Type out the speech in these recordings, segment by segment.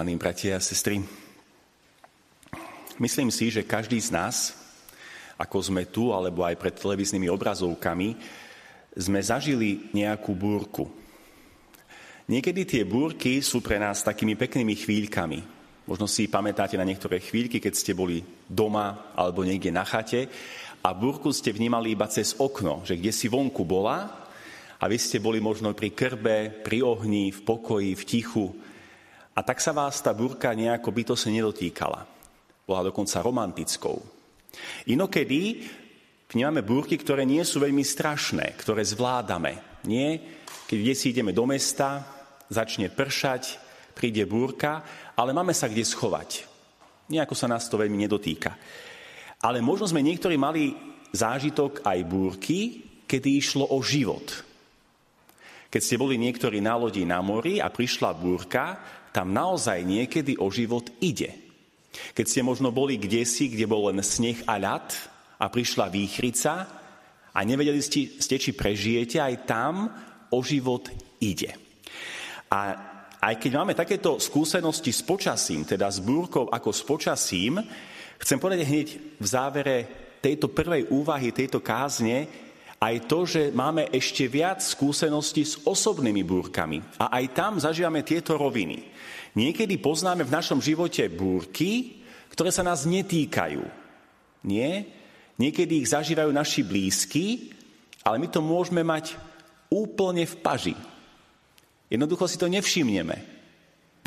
Milovaní bratia a sestry, myslím si, že každý z nás, ako sme tu, alebo aj pred televíznymi obrazovkami, sme zažili nejakú búrku. Niekedy tie búrky sú pre nás takými peknými chvíľkami. Možno si pamätáte na niektoré chvíľky, keď ste boli doma alebo niekde na chate a búrku ste vnímali iba cez okno, že kde si vonku bola a vy ste boli možno pri krbe, pri ohni, v pokoji, v tichu. A tak sa vás tá búrka nejako bytosne nedotýkala. Bola dokonca romantickou. Inokedy vnímame búrky, ktoré nie sú veľmi strašné, ktoré zvládame. Nie, keď si ideme do mesta, začne pršať, príde búrka, ale máme sa kde schovať. Nejako sa nás to veľmi nedotýka. Ale možno sme niektorí mali zážitok aj búrky, kedy išlo o život. Keď ste boli niektorí na lodi na mori a prišla búrka, tam naozaj niekedy o život ide. Keď ste možno boli kdesi, kde bol len sneh a ľad a prišla výchrica a nevedeli ste, či prežijete, aj tam o život ide. A aj keď máme takéto skúsenosti s počasím, teda s búrkou ako s počasím, chcem povedať hneď v závere tejto prvej úvahy, tejto kázne, aj to, že máme ešte viac skúseností s osobnými búrkami. A aj tam zažívame tieto roviny. Niekedy poznáme v našom živote búrky, ktoré sa nás netýkajú. Nie? Niekedy ich zažívajú naši blízky, ale my to môžeme mať úplne v paži. Jednoducho si to nevšimneme.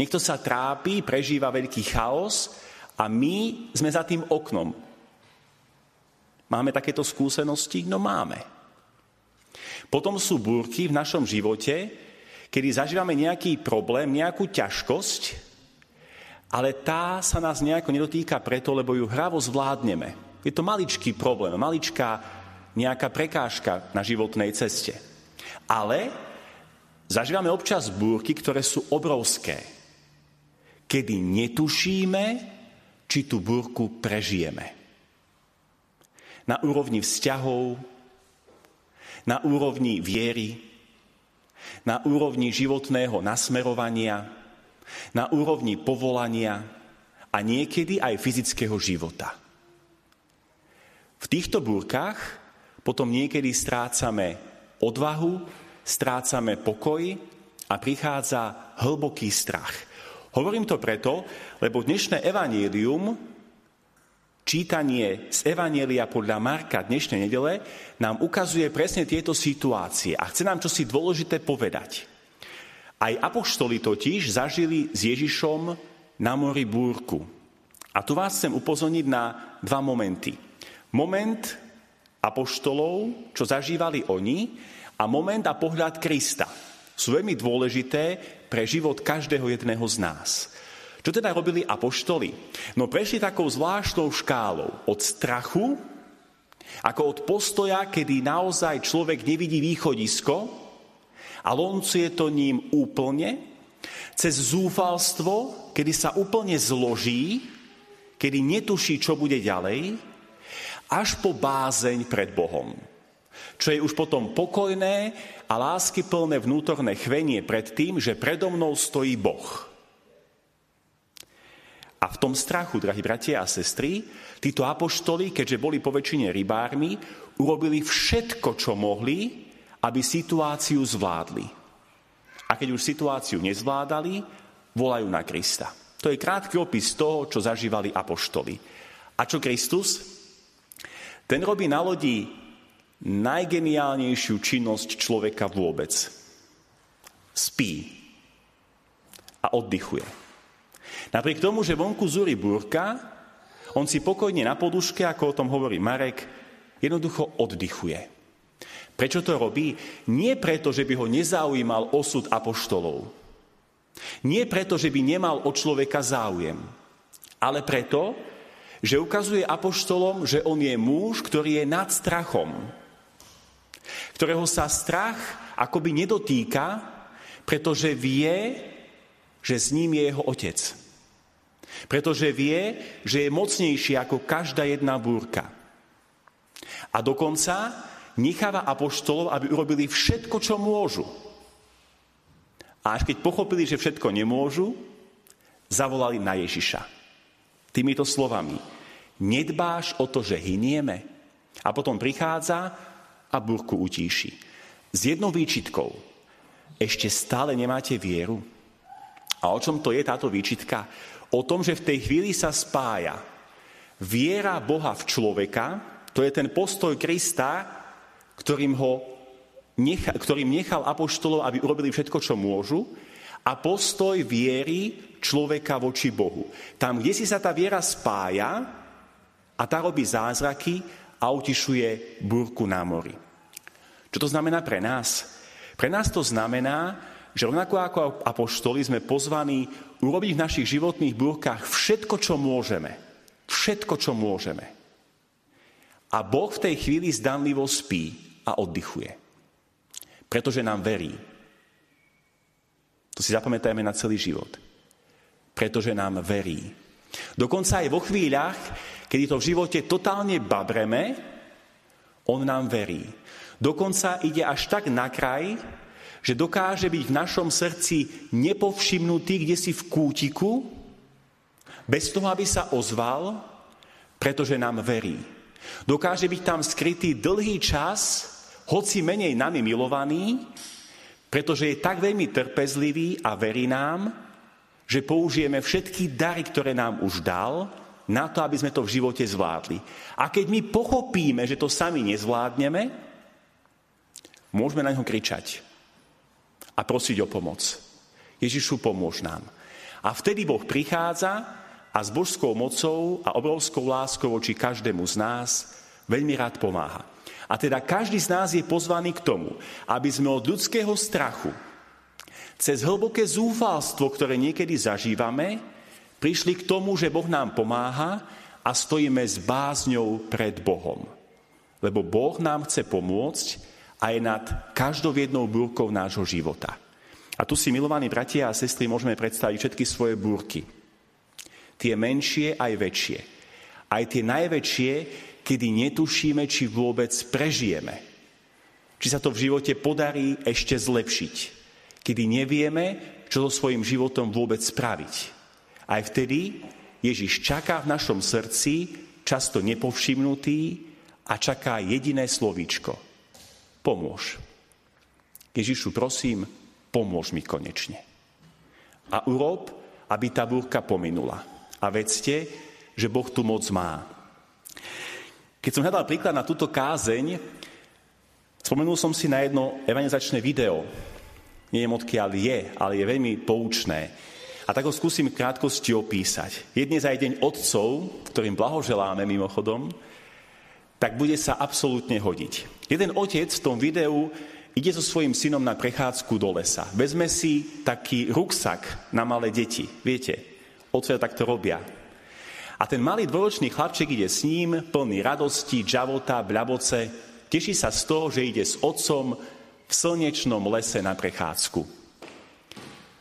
Niekto sa trápi, prežíva veľký chaos a my sme za tým oknom. Máme takéto skúsenosti? No máme. Potom sú búrky v našom živote, kedy zažívame nejaký problém, nejakú ťažkosť, ale tá sa nás nejako nedotýka preto, lebo ju hravo zvládneme. Je to maličký problém, maličká nejaká prekážka na životnej ceste. Ale zažívame občas búrky, ktoré sú obrovské, kedy netušíme, či tú búrku prežijeme. Na úrovni vzťahov, na úrovni viery, na úrovni životného nasmerovania, na úrovni povolania a niekedy aj fyzického života. V týchto búrkach potom niekedy strácame odvahu, strácame pokoj a prichádza hlboký strach. Hovorím to preto, lebo dnešné evanílium Čítanie z Evanielia podľa Marka dnešnej nedele nám ukazuje presne tieto situácie a chce nám čosi dôležité povedať. Aj apoštoli totiž zažili s Ježišom na mori búrku. A tu vás chcem upozorniť na dva momenty. Moment apoštolov, čo zažívali oni, a moment a pohľad Krista. Sú veľmi dôležité pre život každého jedného z nás. Čo teda robili apoštoli? No prešli takou zvláštnou škálou od strachu, ako od postoja, kedy naozaj človek nevidí východisko a loncuje to ním úplne, cez zúfalstvo, kedy sa úplne zloží, kedy netuší, čo bude ďalej, až po bázeň pred Bohom. Čo je už potom pokojné a láskyplné vnútorné chvenie pred tým, že predo mnou stojí Boh. A v tom strachu, drahí bratia a sestry, títo apoštoli, keďže boli poväčšine rybármi, urobili všetko, čo mohli, aby situáciu zvládli. A keď už situáciu nezvládali, volajú na Krista. To je krátky opis toho, čo zažívali apoštoli. A čo Kristus? Ten robí na lodi najgeniálnejšiu činnosť človeka vôbec. Spí a oddychuje. Napriek tomu, že vonku zúri búrka, on si pokojne na poduške, ako o tom hovorí Marek, jednoducho oddychuje. Prečo to robí? Nie preto, že by ho nezaujímal osud apoštolov. Nie preto, že by nemal od človeka záujem. Ale preto, že ukazuje apoštolom, že on je muž, ktorý je nad strachom. Ktorého sa strach akoby nedotýka, pretože vie, že s ním je jeho otec. Pretože vie, že je mocnejší ako každá jedna búrka. A dokonca necháva apoštolov, aby urobili všetko, čo môžu. A až keď pochopili, že všetko nemôžu, zavolali na Ježiša. Týmito slovami. Nedbáš o to, že hynieme? A potom prichádza a burku utíši. S jednou výčitkou. Ešte stále nemáte vieru? A o čom to je táto výčitka? O tom, že v tej chvíli sa spája viera Boha v človeka, to je ten postoj Krista, ktorým, ho necha, ktorým nechal apoštolov, aby urobili všetko, čo môžu, a postoj viery človeka voči Bohu. Tam, kde si sa tá viera spája a tá robí zázraky a utišuje búrku na mori. Čo to znamená pre nás? Pre nás to znamená, že rovnako ako apoštoli sme pozvaní urobiť v našich životných búrkach všetko, čo môžeme. Všetko, čo môžeme. A Boh v tej chvíli zdanlivo spí a oddychuje. Pretože nám verí. To si zapamätajme na celý život. Pretože nám verí. Dokonca aj vo chvíľach, kedy to v živote totálne babreme, on nám verí. Dokonca ide až tak na kraj, že dokáže byť v našom srdci nepovšimnutý, kde si v kútiku, bez toho, aby sa ozval, pretože nám verí. Dokáže byť tam skrytý dlhý čas, hoci menej nami milovaný, pretože je tak veľmi trpezlivý a verí nám, že použijeme všetky dary, ktoré nám už dal, na to, aby sme to v živote zvládli. A keď my pochopíme, že to sami nezvládneme, môžeme na ňo kričať a prosiť o pomoc. Ježišu, pomôž nám. A vtedy Boh prichádza a s božskou mocou a obrovskou láskou voči každému z nás veľmi rád pomáha. A teda každý z nás je pozvaný k tomu, aby sme od ľudského strachu cez hlboké zúfalstvo, ktoré niekedy zažívame, prišli k tomu, že Boh nám pomáha a stojíme s bázňou pred Bohom. Lebo Boh nám chce pomôcť aj nad každou jednou búrkou nášho života. A tu si, milovaní bratia a sestry, môžeme predstaviť všetky svoje búrky. Tie menšie aj väčšie. Aj tie najväčšie, kedy netušíme, či vôbec prežijeme. Či sa to v živote podarí ešte zlepšiť. Kedy nevieme, čo so svojím životom vôbec spraviť. Aj vtedy Ježiš čaká v našom srdci, často nepovšimnutý, a čaká jediné slovíčko – pomôž. Ježišu, prosím, pomôž mi konečne. A urob, aby tá búrka pominula. A vedzte, že Boh tu moc má. Keď som hľadal príklad na túto kázeň, spomenul som si na jedno evangelizačné video. Neviem, odkiaľ je, ale je veľmi poučné. A tak ho skúsim krátkosti opísať. Jedne za deň otcov, ktorým blahoželáme mimochodom, tak bude sa absolútne hodiť. Jeden otec v tom videu ide so svojím synom na prechádzku do lesa. Vezme si taký ruksak na malé deti. Viete, otcovia takto robia. A ten malý dvoročný chlapček ide s ním, plný radosti, džavota, bľaboce. Teší sa z toho, že ide s otcom v slnečnom lese na prechádzku.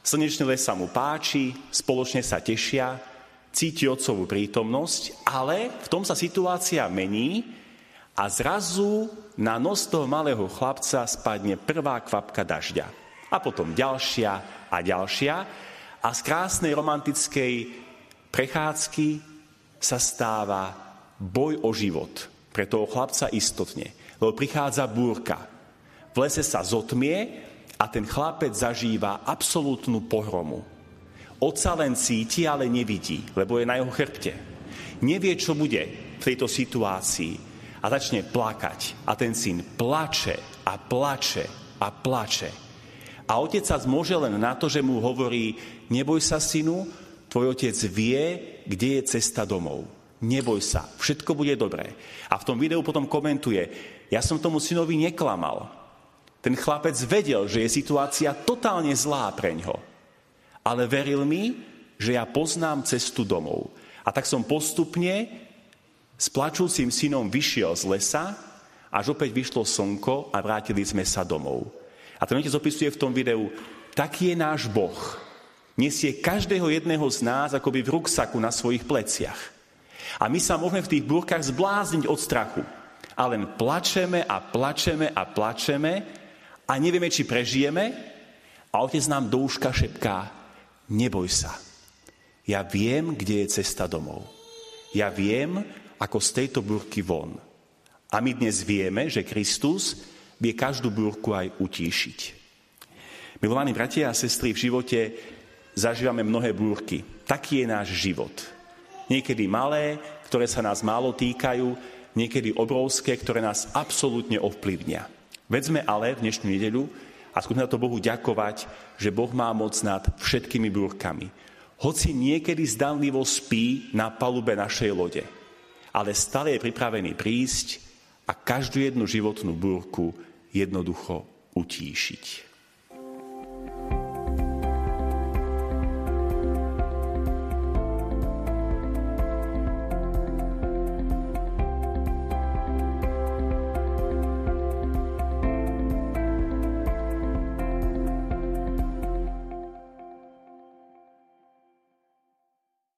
Slnečný les sa mu páči, spoločne sa tešia, cíti otcovú prítomnosť, ale v tom sa situácia mení, a zrazu na nos toho malého chlapca spadne prvá kvapka dažďa. A potom ďalšia a ďalšia. A z krásnej romantickej prechádzky sa stáva boj o život pre toho chlapca istotne. Lebo prichádza búrka. V lese sa zotmie a ten chlapec zažíva absolútnu pohromu. Oca len cíti, ale nevidí, lebo je na jeho chrbte. Nevie, čo bude v tejto situácii a začne plakať. A ten syn plače a plače a plače. A otec sa zmôže len na to, že mu hovorí, neboj sa, synu, tvoj otec vie, kde je cesta domov. Neboj sa, všetko bude dobré. A v tom videu potom komentuje, ja som tomu synovi neklamal. Ten chlapec vedel, že je situácia totálne zlá pre ňo. Ale veril mi, že ja poznám cestu domov. A tak som postupne s plačúcim synom vyšiel z lesa, až opäť vyšlo slnko a vrátili sme sa domov. A ten otec opisuje v tom videu, taký je náš Boh. Nesie každého jedného z nás akoby v ruksaku na svojich pleciach. A my sa môžeme v tých búrkach zblázniť od strachu. A len plačeme a plačeme a plačeme a nevieme, či prežijeme. A otec nám do úška šepká, neboj sa. Ja viem, kde je cesta domov. Ja viem, ako z tejto búrky von. A my dnes vieme, že Kristus vie každú búrku aj utíšiť. Milovaní bratia a sestry, v živote zažívame mnohé búrky. Taký je náš život. Niekedy malé, ktoré sa nás málo týkajú, niekedy obrovské, ktoré nás absolútne ovplyvnia. Vedzme ale v dnešnú nedeľu a skúsme na to Bohu ďakovať, že Boh má moc nad všetkými búrkami. Hoci niekedy zdanlivo spí na palube našej lode, ale stále je pripravený prísť a každú jednu životnú búrku jednoducho utíšiť.